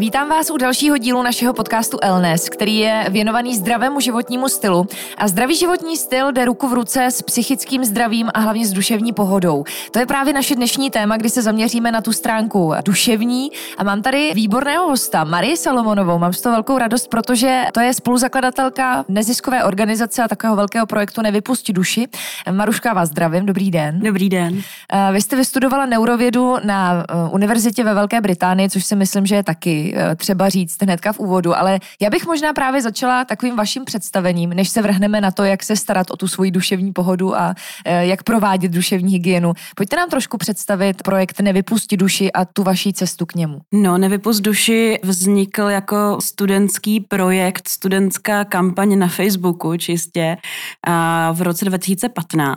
Vítám vás u dalšího dílu našeho podcastu Elnes, který je věnovaný zdravému životnímu stylu. A zdravý životní styl jde ruku v ruce s psychickým zdravím a hlavně s duševní pohodou. To je právě naše dnešní téma, kdy se zaměříme na tu stránku duševní. A mám tady výborného hosta, Marie Salomonovou. Mám z toho velkou radost, protože to je spoluzakladatelka neziskové organizace a takového velkého projektu Nevypustit duši. Maruška, vás zdravím, dobrý den. Dobrý den. Eh, Vy jste vystudovala neurovědu na eh, univerzitě ve Velké Británii, což si myslím, že je taky eh, třeba říct hnedka v úvodu, ale já bych možná právě začala takovým vaším představením, než se vrhneme na to, jak se starat o tu svoji duševní pohodu a eh, jak provádět duševní hygienu. Pojďte nám trošku představit projekt Nevypusti duši a tu vaší cestu k němu. No, Nevypust duši vznikl jako studentský projekt, studentská kampaň na Facebooku čistě a v roce 2015,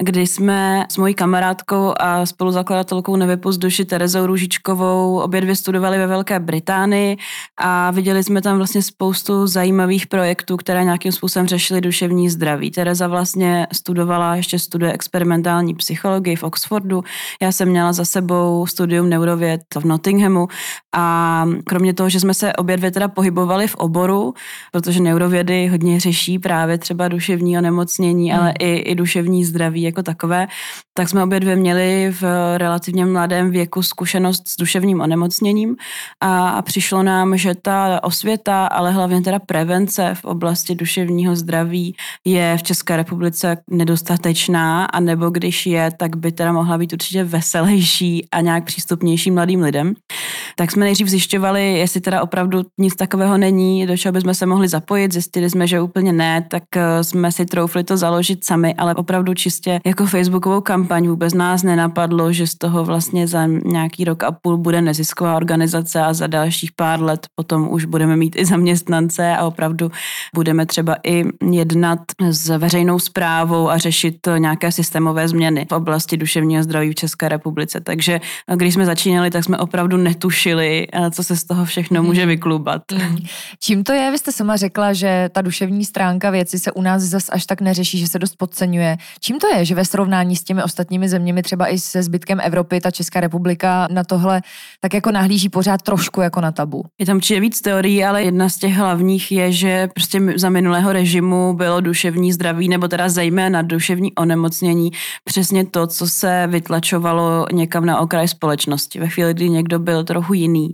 kdy jsme s mojí kamarádkou a spoluzakladatelkou Nevypust duši Terezou Růžičkovou obě dvě studovali ve Velké Británii a viděli jsme tam vlastně spoustu zajímavých projektů, které nějakým způsobem řešily duševní zdraví. Tereza vlastně studovala, ještě studuje experimentální psychologii v Oxfordu. Já jsem měla za sebou studium neurověd v Nottinghamu a kromě toho, že jsme se obě dvě teda pohybovali v oboru, protože neurovědy hodně řeší právě třeba duševní onemocnění, hmm. ale i, i duševní zdraví jako takové, tak jsme obě dvě měli v relativně mladém věku zkušenost s duševním onemocněním a, a přišlo nám, že ta osvěta, ale hlavně teda prevence v oblasti duševního zdraví je v České republice nedostatečná a nebo když je, tak by teda mohla být určitě veselější a nějak přístupnější mladým lidem. Tak jsme nejdřív zjišťovali, jestli teda opravdu nic takového není, do čeho bychom se mohli zapojit. Zjistili jsme, že úplně ne, tak eh, jsme si troufli to založit sami, ale opravdu čistě jako facebookovou kampaň vůbec nás nenapadlo, že z toho vlastně za nějaký rok a půl bude nezisková organizace a za dalších pár let potom už budeme mít i zaměstnance a opravdu budeme třeba i jednat s veřejnou zprávou a řešit nějaké systémové změny v oblasti duševního zdraví v České republice. Takže eh, když jsme začínali, tak jsme opravdu netušili, eh, co se z toho všechno může vyklubat. Mm. Čím to je? Vy jste sama řekla, že ta duševní stránka věci se u nás zas až tak neřeší, že se dost podceňuje. Čím to je, že ve srovnání s těmi ostatními zeměmi, třeba i se zbytkem Evropy, ta Česká republika na tohle tak jako nahlíží pořád trošku jako na tabu? Je tam určitě víc teorií, ale jedna z těch hlavních je, že prostě za minulého režimu bylo duševní zdraví, nebo teda zejména duševní onemocnění, přesně to, co se vytlačovalo někam na okraj společnosti. Ve chvíli, kdy někdo byl trochu jiný,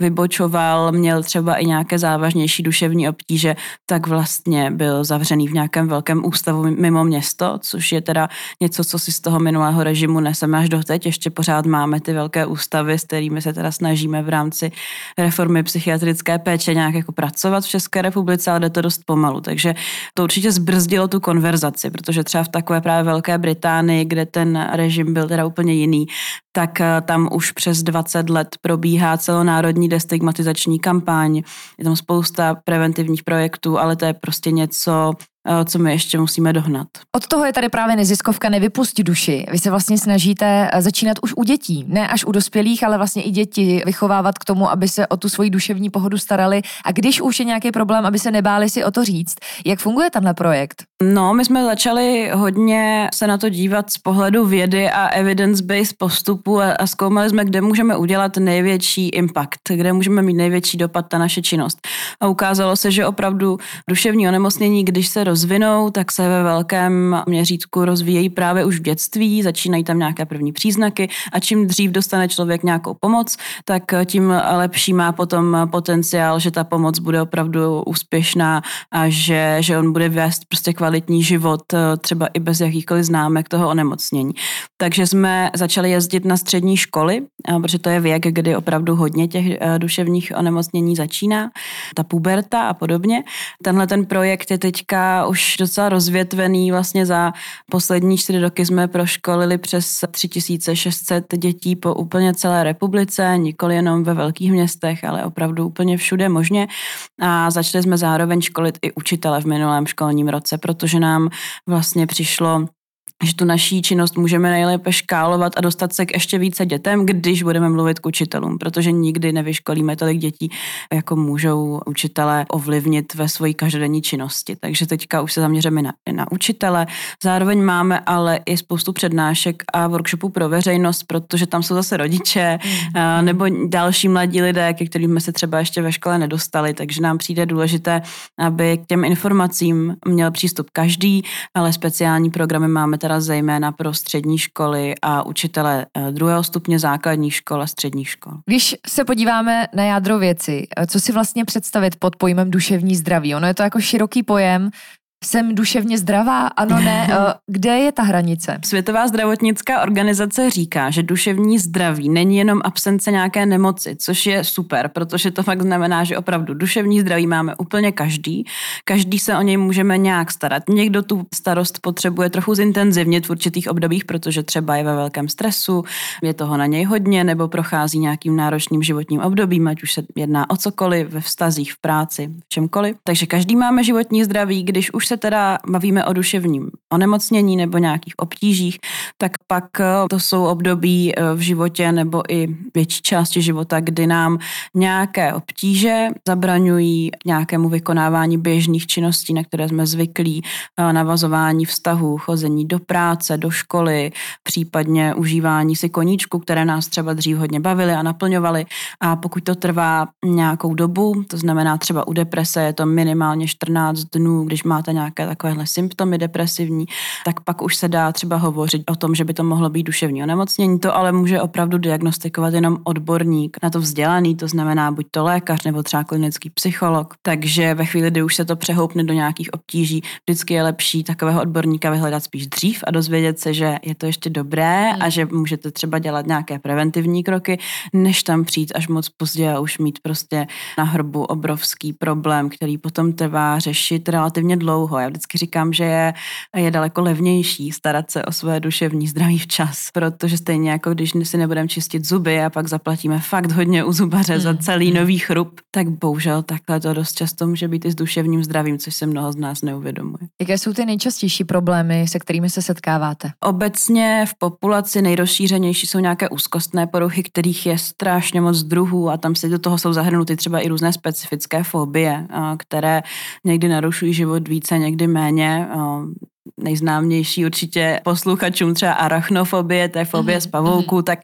vybočoval, měl třeba i nějaké závažnější duševní obtíže, tak vlastně byl zavřený v nějakém velkém ústavu mimo město, což je teda něco, co si z toho minulého režimu neseme až doteď. Ještě pořád máme ty velké ústavy, s kterými se teda snažíme v rámci reformy psychiatrické péče nějak jako pracovat v České republice, ale jde to dost pomalu. Takže to určitě zbrzdilo tu konverzaci, protože třeba v takové právě Velké Británii, kde ten režim byl teda úplně jiný, tak eh, tam už přes 20 let probíhá celonárodní destigmatizační kampaň. Je tam spousta preventivních projektů, ale to je prostě něco, co my ještě musíme dohnat. Od toho je tady právě neziskovka Nevypustit duši. Vy se vlastně snažíte eh, začínat už u dětí, ne až u dospělých, ale vlastně i děti vychovávat k tomu, aby se o tu svoji duševní pohodu starali a když už je nějaký problém, aby se nebáli si o to říct. Jak funguje tenhle projekt? No, my jsme začali hodně se na to dívat z pohledu vědy a evidence-based postupu a, a zkoumali jsme, kde můžeme udělat největší impact, kde můžeme mít největší dopad na naše činnost. A ukázalo se, že opravdu duševní onemocnění, když se rozvinou, tak se ve velkém měřítku rozvíjejí právě už v dětství, začínají tam nějaké první příznaky a čím dřív dostane člověk nějakou pomoc, tak tím lepší má potom potenciál, že ta pomoc bude opravdu úspěšná a že, že on bude vést prostě kvalitní život, třeba i bez jakýchkoliv známek toho onemocnění. Takže jsme začali jezdit na střední školy, protože to je věk, kdy opravdu hodně těch duševních onemocnění začíná, ta puberta a podobně. Tenhle ten projekt je teďka už docela rozvětvený. Vlastně za poslední čtyři roky jsme proškolili přes 3600 dětí po úplně celé republice, nikoli jenom ve velkých městech, ale opravdu úplně všude možně. A začali jsme zároveň školit i učitele v minulém školním roce, protože nám vlastně přišlo že tu naší činnost můžeme nejlépe škálovat a dostat se k ještě více dětem, když budeme mluvit k učitelům, protože nikdy nevyškolíme tolik dětí, jako můžou učitelé ovlivnit ve své každodenní činnosti. Takže teďka už se zaměříme na, na učitele. Zároveň máme ale i spoustu přednášek a workshopů pro veřejnost, protože tam jsou zase rodiče mm. nebo další mladí lidé, ke kterým jsme se třeba ještě ve škole nedostali, takže nám přijde důležité, aby k těm informacím měl přístup každý, ale speciální programy máme teda zejména pro střední školy a učitele eh, druhého stupně základních škol a středních škol. Když se podíváme na jádro věci, eh, co si vlastně představit pod pojmem duševní zdraví? Ono je to jako široký pojem, jsem duševně zdravá, ano, ne. Eh, kde je ta hranice? Světová zdravotnická organizace říká, že duševní zdraví není jenom absence nějaké nemoci, což je super, protože to fakt znamená, že opravdu duševní zdraví máme úplně každý. Každý se o něj můžeme nějak starat. Někdo tu starost potřebuje trochu zintenzivnit v určitých obdobích, protože třeba je ve velkém stresu, je toho na něj hodně, nebo prochází nějakým náročným životním obdobím, ať už se jedná o cokoliv, ve vztazích, v práci, v čemkoliv. Takže každý máme životní zdraví, když už se teda bavíme o duševním onemocnění nebo nějakých obtížích, tak pak eh, to jsou období eh, v životě nebo i větší části života, kdy nám nějaké obtíže zabraňují nějakému vykonávání běžných činností, na které jsme zvyklí, eh, navazování vztahů, chození do práce, do školy, případně užívání si koníčku, které nás třeba dřív hodně bavily a naplňovaly. A pokud to trvá nějakou dobu, to znamená třeba u deprese je to minimálně 14 dnů, když máte nějaké takovéhle symptomy depresivní, tak pak už se dá třeba hovořit o tom, že by to mohlo být duševní onemocnění. To ale může opravdu diagnostikovat jenom odborník na to vzdělaný, to znamená buď to lékař nebo třeba klinický psycholog. Takže ve chvíli, kdy už se to přehoupne do nějakých obtíží, vždycky je lepší takového odborníka vyhledat spíš dřív a dozvědět se, že je to ještě dobré a že můžete třeba dělat nějaké preventivní kroky, než tam přijít až moc pozdě a už mít prostě na hrbu obrovský problém, který potom trvá řešit relativně dlouho. Já vždycky říkám, že je, je daleko levnější starat se o své duševní zdraví včas, protože stejně jako když si nebudeme čistit zuby a pak zaplatíme fakt hodně u zubaře za hmm, celý hmm. nový chrup, tak bohužel takhle to dost často může být i s duševním zdravím, což se mnoho z nás neuvědomuje. Jaké jsou ty nejčastější problémy, se kterými se setkáváte? Obecně v populaci nejrozšířenější jsou nějaké úzkostné poruchy, kterých je strašně moc druhů a tam si do toho jsou zahrnuty třeba i různé specifické fobie, které někdy narušují život více, někdy méně nejznámější určitě posluchačům třeba arachnofobie, to je fobie mm-hmm. z pavouků, mhm. tak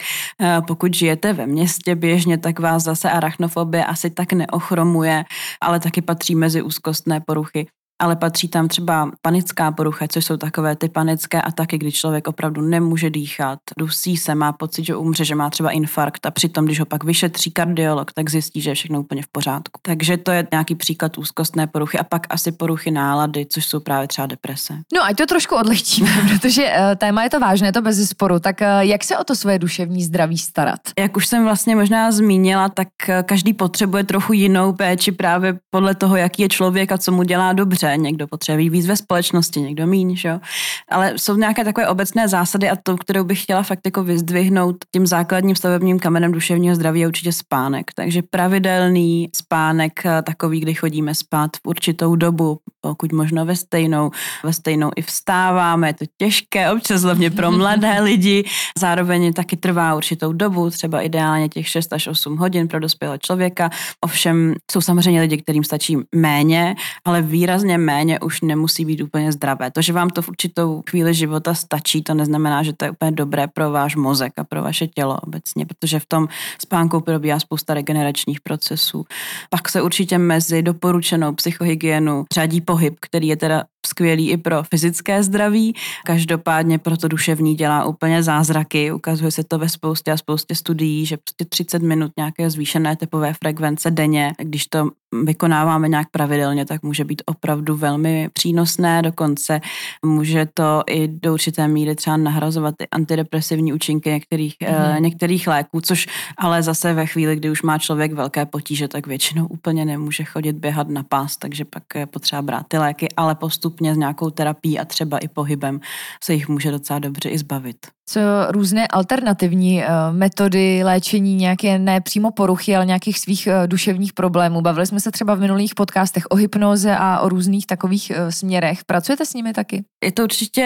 pokud žijete ve městě běžně, tak vás zase arachnofobie asi tak neochromuje, ale taky patří mezi úzkostné poruchy ale patří tam třeba panická porucha, což jsou takové ty panické ataky, kdy člověk opravdu nemůže dýchat, dusí se, má pocit, že umře, že má třeba infarkt a přitom, když ho pak vyšetří kardiolog, tak zjistí, že je všechno úplně v pořádku. Takže to je nějaký příklad úzkostné poruchy a pak asi poruchy nálady, což jsou právě třeba deprese. No ať to trošku odlehčíme, protože uh, téma je to vážné, to bez sporu. Tak uh, jak se o to své duševní zdraví starat? Jak už jsem vlastně možná zmínila, tak uh, každý potřebuje trochu jinou péči právě podle toho, jaký je člověk a co mu dělá dobře dobře, někdo potřebuje víc ve společnosti, někdo míň, že? ale jsou nějaké takové obecné zásady a to, kterou bych chtěla fakt jako vyzdvihnout tím základním stavebním kamenem duševního zdraví je určitě spánek. Takže pravidelný spánek, eh, takový, kdy chodíme spát v určitou dobu, pokud možno ve stejnou, ve stejnou i vstáváme, je to těžké, občas hlavně pro mladé lidi, zároveň taky trvá určitou dobu, třeba ideálně těch 6 až 8 hodin pro dospělého člověka. Ovšem jsou samozřejmě lidi, kterým stačí méně, ale výrazně méně už nemusí být úplně zdravé. To, že vám to v určitou chvíli života stačí, to neznamená, že to je úplně dobré pro váš mozek a pro vaše tělo obecně, protože v tom spánku probíhá spousta regeneračních procesů. Pak se určitě mezi doporučenou psychohygienu řadí pohyb, který je teda skvělý i pro fyzické zdraví. Každopádně pro to duševní dělá úplně zázraky. Ukazuje se to ve spoustě a spoustě studií, že prostě 30 minut nějaké zvýšené tepové frekvence denně, když to vykonáváme nějak pravidelně, tak může být opravdu velmi přínosné. Dokonce může to i do určité míry třeba nahrazovat ty antidepresivní účinky některých, mm. některých léků, což ale zase ve chvíli, kdy už má člověk velké potíže, tak většinou úplně nemůže chodit běhat na pás, takže pak je potřeba brát brát ty léky, ale postupně s nějakou terapií a třeba i pohybem se jich může docela dobře i zbavit. Co různé alternativní uh, metody léčení, nějaké ne přímo poruchy, ale nějakých svých uh, duševních problémů. Bavili jsme se třeba v minulých podcastech o hypnoze a o různých takových uh, směrech. Pracujete s nimi taky? Je to určitě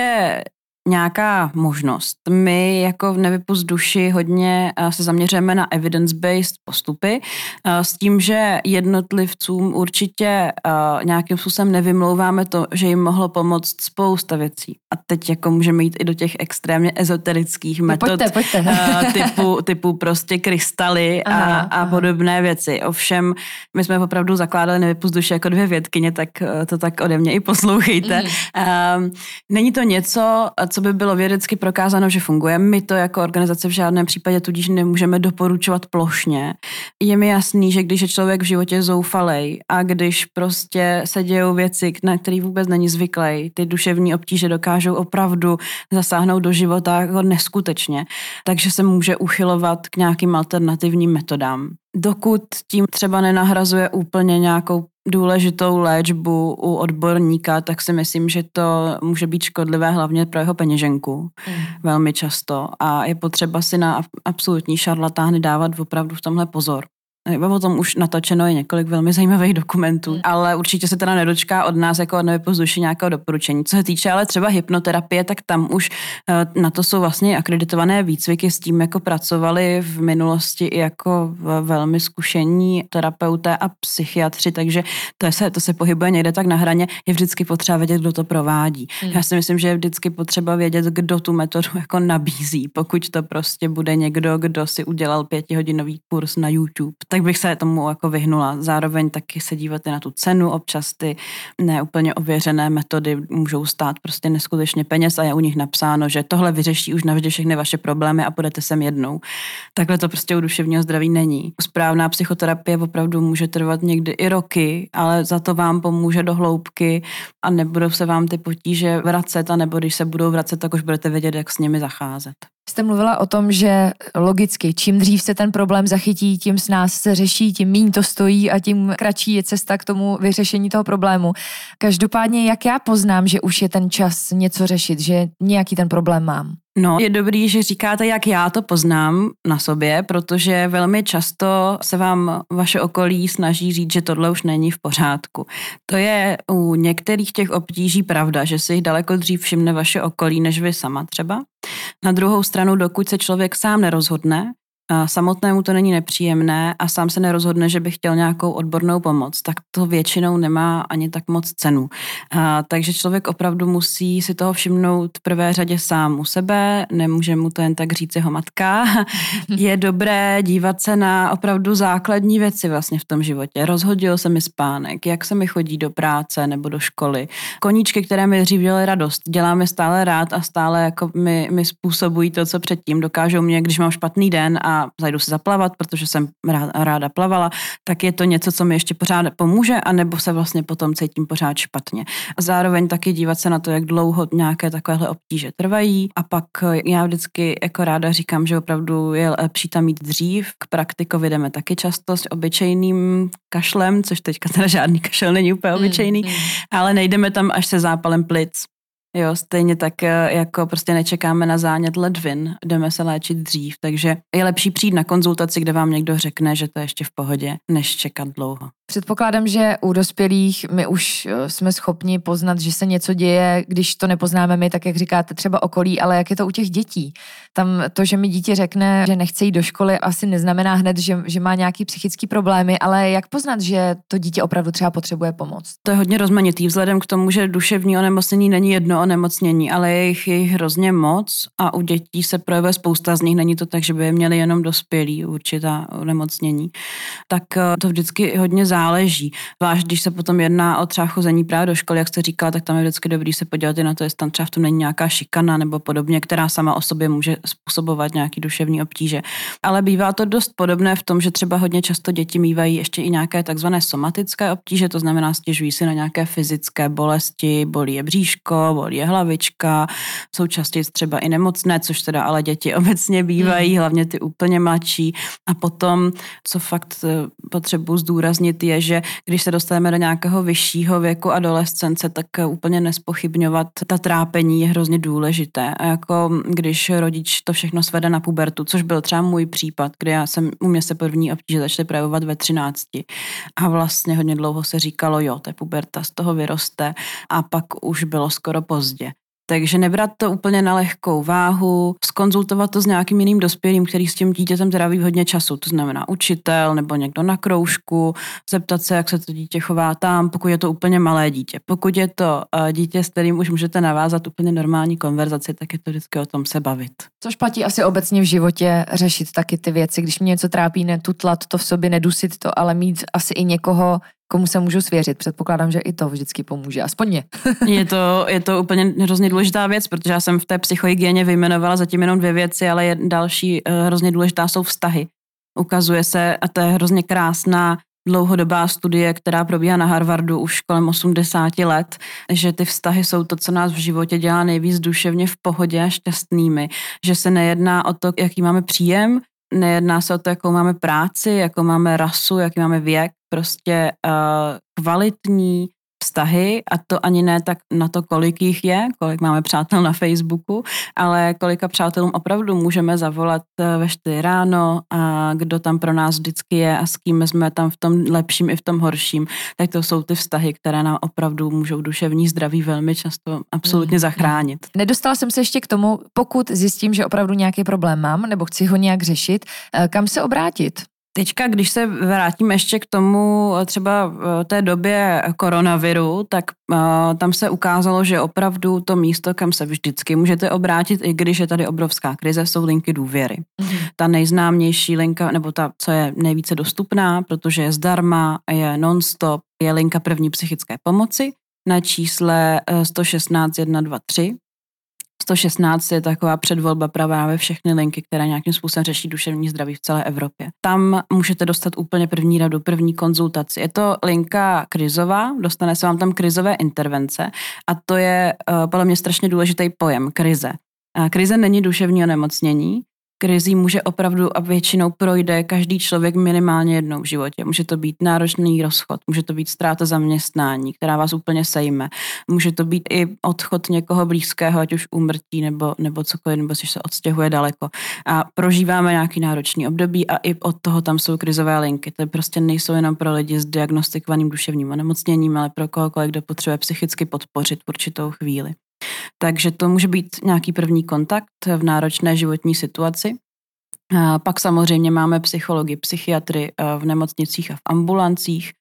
nějaká možnost. My jako v Nevypust duši hodně eh, se zaměřujeme na evidence-based postupy eh, s tím, že jednotlivcům určitě eh, nějakým způsobem nevymlouváme to, že jim mohlo pomoct spousta věcí. A teď jako můžeme jít i do těch extrémně ezoterických no, metod pojďte, pojďte. typu, typu prostě krystaly a, aha, a podobné věci. Ovšem, my jsme opravdu zakládali Nevypust duši jako dvě vědkyně, tak to tak ode mě i poslouchejte. Mm. Není to něco, co by bylo vědecky prokázáno, že funguje. My to jako organizace v žádném případě tudíž nemůžeme doporučovat plošně. Je mi jasný, že když je člověk v životě zoufalej a když prostě se dějou věci, na které vůbec není zvyklý, ty duševní obtíže dokážou opravdu zasáhnout do života jako neskutečně, takže se může uchylovat k nějakým alternativním metodám dokud tím třeba nenahrazuje úplně nějakou důležitou léčbu u odborníka, tak si myslím, že to může být škodlivé hlavně pro jeho peněženku mm. velmi často a je potřeba si na absolutní šarlatány dávat opravdu v tomhle pozor. O tom už natočeno je několik velmi zajímavých dokumentů, mm. ale určitě se teda nedočká od nás jako od nevypozduši nějakého doporučení. Co se týče ale třeba hypnoterapie, tak tam už eh, na to jsou vlastně akreditované výcviky, s tím jako pracovali v minulosti i jako velmi zkušení terapeuté a psychiatři, takže to se, to se pohybuje někde tak na hraně, je vždycky potřeba vědět, kdo to provádí. Mm. Já si myslím, že je vždycky potřeba vědět, kdo tu metodu jako nabízí, pokud to prostě bude někdo, kdo si udělal pětihodinový kurz na YouTube, tak bych se tomu jako vyhnula. Zároveň taky se dívat na tu cenu, občas ty neúplně ověřené metody můžou stát prostě neskutečně peněz a je u nich napsáno, že tohle vyřeší už navždy všechny vaše problémy a půjdete sem jednou. Takhle to prostě u duševního zdraví není. Správná psychoterapie opravdu může trvat někdy i roky, ale za to vám pomůže do hloubky a nebudou se vám ty potíže vracet a nebo když se budou vracet, tak už budete vědět, jak s nimi zacházet. Jste mluvila o tom, že logicky, čím dřív se ten problém zachytí, tím s nás se řeší, tím méně to stojí a tím kratší je cesta k tomu vyřešení toho problému. Každopádně, jak já poznám, že už je ten čas něco řešit, že nějaký ten problém mám? No, je dobrý, že říkáte, jak já to poznám na sobě, protože velmi často se vám vaše okolí snaží říct, že tohle už není v pořádku. To je u některých těch obtíží pravda, že si jich daleko dřív všimne vaše okolí, než vy sama třeba. Na druhou stranu, dokud se člověk sám nerozhodne, samotnému to není nepříjemné a sám se nerozhodne, že by chtěl nějakou odbornou pomoc, tak to většinou nemá ani tak moc cenu. A, takže člověk opravdu musí si toho všimnout v prvé řadě sám u sebe, nemůže mu to jen tak říct jeho matka. Je dobré dívat se na opravdu základní věci vlastně v tom životě. Rozhodil se mi spánek, jak se mi chodí do práce nebo do školy. Koníčky, které mi dřív dělaly radost, děláme stále rád a stále jako mi, mi způsobují to, co předtím. Dokážou mě, když mám špatný den a zajdu se zaplavat, protože jsem ráda plavala, tak je to něco, co mi ještě pořád pomůže, anebo se vlastně potom cítím pořád špatně. A zároveň taky dívat se na to, jak dlouho nějaké takovéhle obtíže trvají a pak já vždycky jako ráda říkám, že opravdu je lepší tam mít dřív. K praktikovi jdeme taky často s obyčejným kašlem, což teďka teda žádný kašel není úplně hmm, obyčejný, mm, mm. ale nejdeme tam až se zápalem plic Jo, stejně tak eh, jako prostě nečekáme na zánět ledvin, jdeme se léčit dřív, takže je lepší přijít na konzultaci, kde vám někdo řekne, že to je ještě v pohodě, než čekat dlouho. Předpokládám, že u dospělých my už eh, jsme schopni poznat, že se něco děje, když to nepoznáme my, tak jak říkáte, třeba okolí, ale jak je to u těch dětí? Tam to, že mi dítě řekne, že nechce jít do školy, asi neznamená hned, že, že má nějaký psychický problémy, ale jak poznat, že to dítě opravdu třeba potřebuje pomoc? To je hodně rozmanitý, vzhledem k tomu, že duševní onemocnění není jedno onemocnění, ale je jich, je jich hrozně moc a u dětí se projevuje spousta z nich. Není to tak, že by je měli jenom dospělí určitá onemocnění. Tak eh, to vždycky hodně záleží. Váž, když se potom jedná o třeba chození právě do školy, jak jste říkala, tak tam je vždycky dobrý se podívat i na to, jestli tam třeba v tom není nějaká šikana nebo podobně, která sama o sobě může způsobovat nějaký duševní obtíže. Ale bývá to dost podobné v tom, že třeba hodně často děti mývají ještě i nějaké takzvané somatické obtíže, to znamená stěžují si na nějaké fyzické bolesti, bolí je bříško, bolí je hlavička, jsou častěji třeba i nemocné, což teda ale děti obecně bývají, mm. hlavně ty úplně mladší. A potom, co fakt eh, potřebuji zdůraznit, zmínit, je, že když se dostaneme do nějakého vyššího věku adolescence, tak úplně nespochybňovat ta trápení je hrozně důležité. A jako když rodič to všechno svede na pubertu, což byl třeba můj případ, kdy já jsem, u mě se první obtíže začaly projevovat ve 13. A vlastně hodně dlouho se říkalo, jo, to je puberta, z toho vyroste a pak už bylo skoro pozdě. Takže nebrat to úplně na lehkou váhu, skonzultovat to s nějakým jiným dospělým, který s tím dítětem tráví hodně času, to znamená učitel nebo někdo na kroužku, zeptat se, jak se to dítě chová tam, pokud je to úplně malé dítě. Pokud je to uh, dítě, s kterým už můžete navázat úplně normální konverzaci, tak je to vždycky o tom se bavit. Což platí asi obecně v životě řešit taky ty věci, když mě něco trápí, netutlat to v sobě, nedusit to, ale mít asi i někoho, komu se můžu svěřit. Předpokládám, že i to vždycky pomůže, aspoň mě. je, to, je to úplně hrozně důležitá věc, protože já jsem v té psychohygieně vyjmenovala zatím jenom dvě věci, ale je další uh, hrozně důležitá jsou vztahy. Ukazuje se, a to je hrozně krásná dlouhodobá studie, která probíhá na Harvardu už kolem 80 let, že ty vztahy jsou to, co nás v životě dělá nejvíc duševně v pohodě a šťastnými. Že se nejedná o to, jaký máme příjem, nejedná se o to, jakou máme práci, jakou máme rasu, jaký máme věk, prostě uh, kvalitní vztahy a to ani ne tak na to, kolik jich je, kolik máme přátel na Facebooku, ale kolika přátelům opravdu můžeme zavolat eh, ve 4 ráno a kdo tam pro nás vždycky je a s kým jsme tam v tom lepším i v tom horším, tak to jsou ty vztahy, které nám opravdu můžou duševní zdraví velmi často absolutně mm. zachránit. Nedostala jsem se ještě k tomu, pokud zjistím, že opravdu nějaký problém mám nebo chci ho nějak řešit, eh, kam se obrátit? Teďka, když se vrátím ještě k tomu třeba té době koronaviru, tak uh, tam se ukázalo, že opravdu to místo, kam se vždycky můžete obrátit, i když je tady obrovská krize, jsou linky důvěry. Mm-hmm. Ta nejznámější linka, nebo ta, co je nejvíce dostupná, protože je zdarma, je non-stop, je linka první psychické pomoci na čísle 116 123 116 je taková předvolba právě všechny linky, které nějakým způsobem řeší duševní zdraví v celé Evropě. Tam můžete dostat úplně první radu, první konzultaci. Je to linka krizová, dostane se vám tam krizové intervence a to je uh, podle mě strašně důležitý pojem, krize. Krize není duševní onemocnění, krizí může opravdu a většinou projde každý člověk minimálně jednou v životě. Může to být náročný rozchod, může to být ztráta zaměstnání, která vás úplně sejme. Může to být i odchod někoho blízkého, ať už umrtí nebo, nebo cokoliv, nebo si se odstěhuje daleko. A prožíváme nějaký náročný období a i od toho tam jsou krizové linky. To prostě nejsou jenom pro lidi s diagnostikovaným duševním onemocněním, ale pro kohokoliv, kdo potřebuje psychicky podpořit v určitou chvíli. Takže to může být nějaký první kontakt v náročné životní situaci. Pak samozřejmě máme psychologi, psychiatry eh, v nemocnicích a v ambulancích,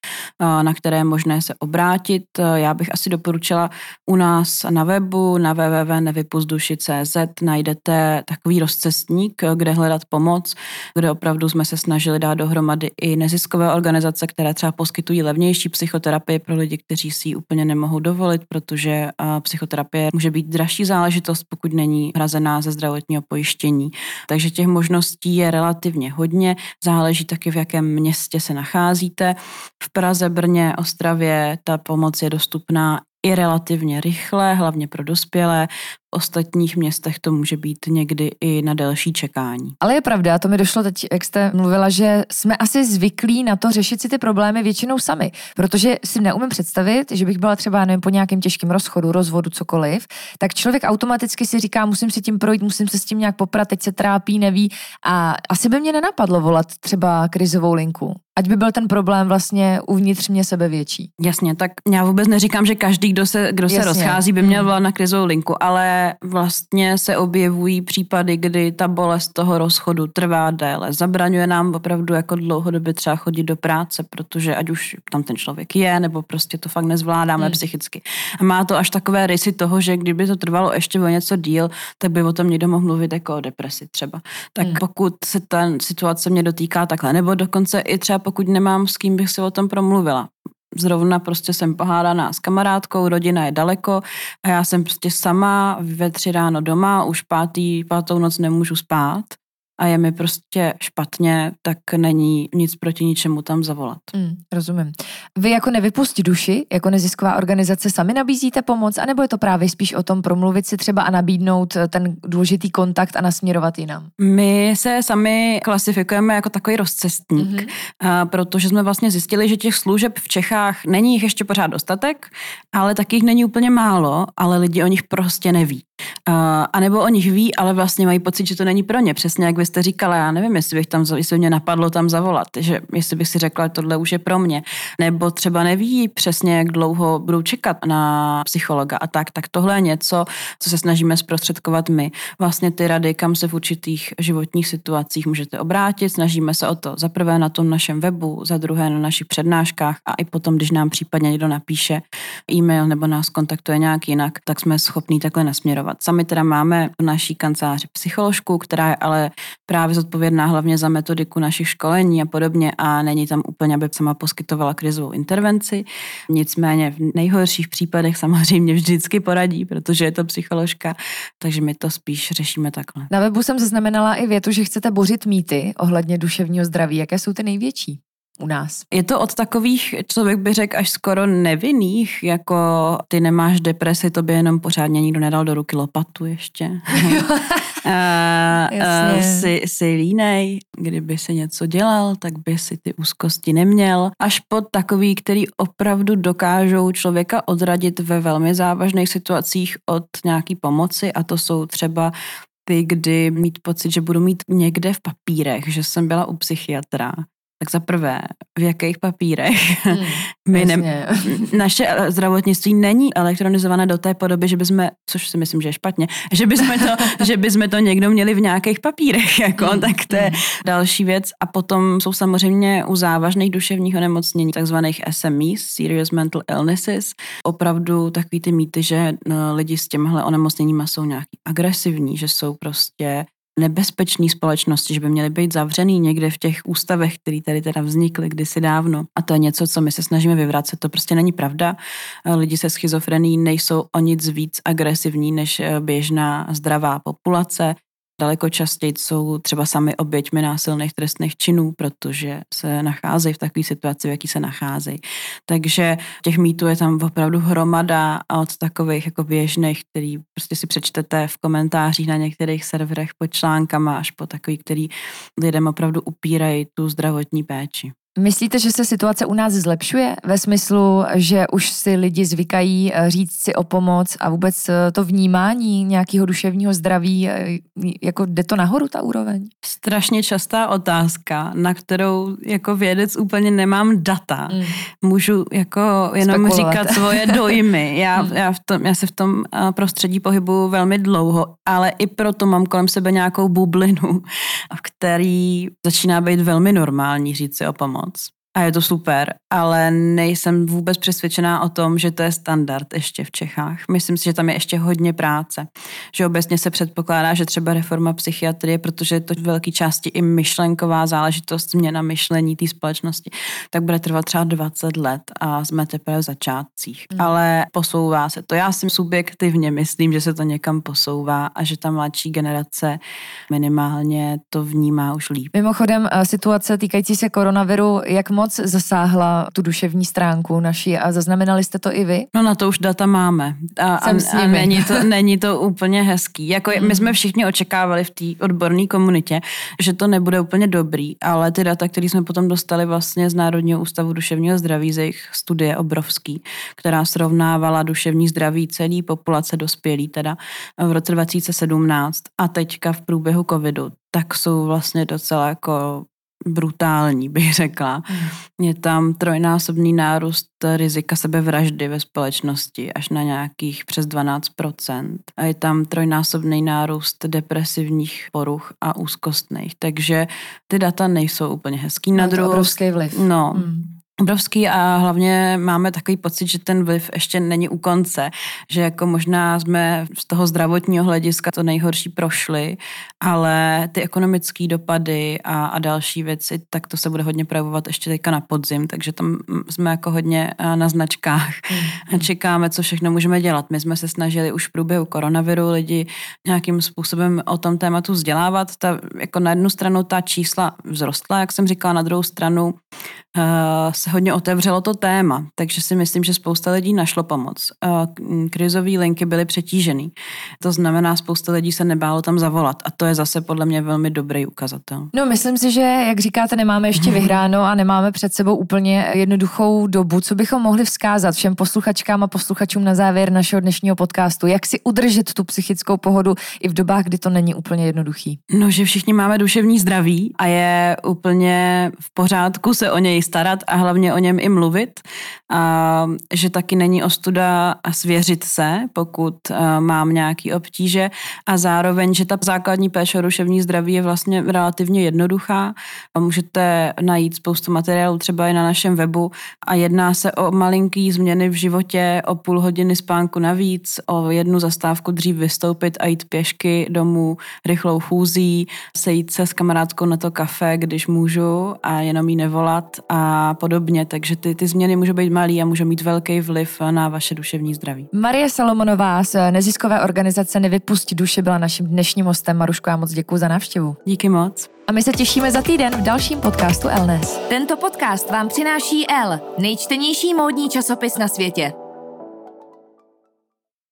eh, na které je možné se obrátit. Eh, já bych asi doporučila u nás na webu na www.nevypuzduši.cz najdete takový rozcestník, kde hledat pomoc, kde opravdu jsme se snažili dát dohromady i neziskové organizace, které třeba poskytují levnější psychoterapii pro lidi, kteří si ji úplně nemohou dovolit, protože psychoterapie může být dražší záležitost, pokud není hrazená ze zdravotního pojištění. Takže těch možností možností je relativně hodně, záleží taky v jakém městě se nacházíte. V Praze, Brně, Ostravě ta pomoc je dostupná i relativně rychle, hlavně pro dospělé ostatních městech to může být někdy i na delší čekání. Ale je pravda, to mi došlo teď, jak jste mluvila, že jsme asi zvyklí na to řešit si ty problémy většinou sami, protože si neumím představit, že bych byla třeba nevím, po nějakém těžkém rozchodu, rozvodu, cokoliv, tak člověk automaticky si říká, musím si tím projít, musím se s tím nějak poprat, teď se trápí, neví. A asi by mě nenapadlo volat třeba krizovou linku. Ať by byl ten problém vlastně uvnitř mě sebe větší. Jasně, tak já vůbec neříkám, že každý, kdo se, kdo se rozchází, by měl hmm. volat na krizovou linku, ale vlastně se objevují případy, kdy ta bolest toho rozchodu trvá déle. Zabraňuje nám opravdu jako dlouhodobě třeba chodit do práce, protože ať už tam ten člověk je, nebo prostě to fakt nezvládáme hmm. psychicky. A má to až takové rysy toho, že kdyby to trvalo ještě o něco díl, tak by o tom někdo mohl mluvit jako o depresi třeba. Tak hmm. pokud se ta situace mě dotýká takhle, nebo dokonce i třeba pokud nemám s kým bych si o tom promluvila, zrovna prostě jsem pohádaná s kamarádkou, rodina je daleko a já jsem prostě sama ve tři ráno doma, už pátý, pátou noc nemůžu spát a je mi prostě špatně, tak není nic proti ničemu tam zavolat. Mm, rozumím. Vy jako nevypustí duši, jako nezisková organizace sami nabízíte pomoc, anebo je to právě spíš o tom promluvit si třeba a nabídnout ten důležitý kontakt a nasměrovat jinam? My se sami klasifikujeme jako takový rozcestník, mm-hmm. protože jsme vlastně zjistili, že těch služeb v Čechách není jich ještě pořád dostatek, ale taky jich není úplně málo, ale lidi o nich prostě neví. A nebo o nich ví, ale vlastně mají pocit, že to není pro ně. Přesně jak vy jste říkala, já nevím, jestli bych tam, jestli mě napadlo tam zavolat, že jestli bych si řekla, tohle už je pro mě. Nebo třeba neví přesně, jak dlouho budou čekat na psychologa a tak. Tak tohle je něco, co se snažíme zprostředkovat my. Vlastně ty rady, kam se v určitých životních situacích můžete obrátit, snažíme se o to za prvé na tom našem webu, za druhé na našich přednáškách a i potom, když nám případně někdo napíše e-mail nebo nás kontaktuje nějak jinak, tak jsme schopní takhle nasměrovat. Sami teda máme v naší kanceláři psycholožku, která je ale právě zodpovědná hlavně za metodiku našich školení a podobně a není tam úplně, aby sama poskytovala krizovou intervenci. Nicméně v nejhorších případech samozřejmě vždycky poradí, protože je to psycholožka, takže my to spíš řešíme takhle. Na webu jsem zaznamenala i větu, že chcete bořit mýty ohledně duševního zdraví. Jaké jsou ty největší? U nás. Je to od takových, člověk by řekl, až skoro nevinných, jako ty nemáš depresi, to by jenom pořádně nikdo nedal do ruky lopatu ještě. a, a, jsi, jsi línej, kdyby si něco dělal, tak by si ty úzkosti neměl. Až pod takový, který opravdu dokážou člověka odradit ve velmi závažných situacích od nějaký pomoci a to jsou třeba ty, kdy mít pocit, že budu mít někde v papírech, že jsem byla u psychiatra tak za prvé, v jakých papírech? Hmm, My ne, naše zdravotnictví není elektronizované do té podoby, že bychom, což si myslím, že je špatně, že bychom to, že bychom to někdo měli v nějakých papírech, jako, hmm, tak to je hmm. další věc. A potom jsou samozřejmě u závažných duševních onemocnění, takzvaných SMEs, Serious Mental Illnesses, opravdu takový ty mýty, že no, lidi s těmhle onemocněníma jsou nějaký agresivní, že jsou prostě nebezpečné společnosti, že by měly být zavřený někde v těch ústavech, které tady teda vznikly kdysi dávno. A to je něco, co my se snažíme vyvracet. To prostě není pravda. Lidi se schizofrení nejsou o nic víc agresivní než běžná zdravá populace daleko častěji jsou třeba sami oběťmi násilných trestných činů, protože se nacházejí v takové situaci, v jaký se nacházejí. Takže těch mýtů je tam opravdu hromada od takových jako běžných, který prostě si přečtete v komentářích na některých serverech pod článkama až po takový, který lidem opravdu upírají tu zdravotní péči. Myslíte, že se situace u nás zlepšuje ve smyslu, že už si lidi zvykají eh, říct si o pomoc a vůbec eh, to vnímání nějakého duševního zdraví, eh, jako jde to nahoru ta úroveň? Strašně častá otázka, na kterou jako vědec úplně nemám data. Mm. Můžu jako jenom Spekulovat. říkat svoje dojmy. Já, mm. já, v tom, já se v tom prostředí pohybuju velmi dlouho, ale i proto mám kolem sebe nějakou bublinu, v který začíná být velmi normální říct si o pomoc moc a je to super, ale nejsem vůbec přesvědčená o tom, že to je standard ještě v Čechách. Myslím si, že tam je ještě hodně práce. Že obecně se předpokládá, že třeba reforma psychiatrie, protože je to v velké části i myšlenková záležitost, změna myšlení té společnosti, tak bude trvat třeba 20 let a jsme teprve v začátcích. Hmm. Ale posouvá se to. Já si subjektivně myslím, že se to někam posouvá a že ta mladší generace minimálně to vnímá už líp. Mimochodem, eh, situace týkající se koronaviru, jak moc zasáhla tu duševní stránku naší a zaznamenali jste to i vy? No na to už data máme a, a, a není, to, není to úplně hezký. Jako mm. My jsme všichni očekávali v té odborné komunitě, že to nebude úplně dobrý, ale ty data, které jsme potom dostali vlastně z Národního ústavu duševního zdraví, z jejich studie obrovský, která srovnávala duševní zdraví celé populace dospělí teda v roce 2017 a teďka v průběhu covidu, tak jsou vlastně docela jako brutální, bych řekla. Hmm. Je tam trojnásobný nárůst rizika sebevraždy ve společnosti až na nějakých přes 12%. A je tam trojnásobný nárůst depresivních poruch a úzkostných. Takže ty data nejsou úplně hezký. Na druhou, obrovský vliv. No, hmm. Obrovský a hlavně máme takový pocit, že ten vliv ještě není u konce, že jako možná jsme z toho zdravotního hlediska to nejhorší prošli, ale ty ekonomické dopady a, a další věci, tak to se bude hodně projevovat ještě teďka na podzim, takže tam jsme jako hodně na značkách a čekáme, co všechno můžeme dělat. My jsme se snažili už v průběhu koronaviru lidi nějakým způsobem o tom tématu vzdělávat. Ta, jako na jednu stranu ta čísla vzrostla, jak jsem říkala, na druhou stranu uh, se hodně otevřelo to téma, takže si myslím, že spousta lidí našlo pomoc. Krizové linky byly přetížený. To znamená, spousta lidí se nebálo tam zavolat a to je zase podle mě velmi dobrý ukazatel. No, myslím si, že, jak říkáte, nemáme ještě vyhráno a nemáme před sebou úplně jednoduchou dobu, co bychom mohli vzkázat všem posluchačkám a posluchačům na závěr našeho dnešního podcastu. Jak si udržet tu psychickou pohodu i v dobách, kdy to není úplně jednoduchý? No, že všichni máme duševní zdraví a je úplně v pořádku se o něj starat a hlavně o něm i mluvit. A že taky není ostuda a svěřit se, pokud mám nějaký obtíže a zároveň, že ta základní péče o duševní zdraví je vlastně relativně jednoduchá. Můžete najít spoustu materiálů třeba i na našem webu a jedná se o malinký změny v životě, o půl hodiny spánku navíc, o jednu zastávku dřív vystoupit a jít pěšky domů rychlou chůzí, sejít se s kamarádkou na to kafe, když můžu a jenom jí nevolat a podobně. Takže ty, ty změny můžou být malý a můžou mít velký vliv na vaše duševní zdraví. Marie Salomonová z neziskové organizace Nevypust duše byla naším dnešním hostem. Maruško, já moc děkuji za návštěvu. Díky moc. A my se těšíme za týden v dalším podcastu Elnes. Tento podcast vám přináší L, nejčtenější módní časopis na světě.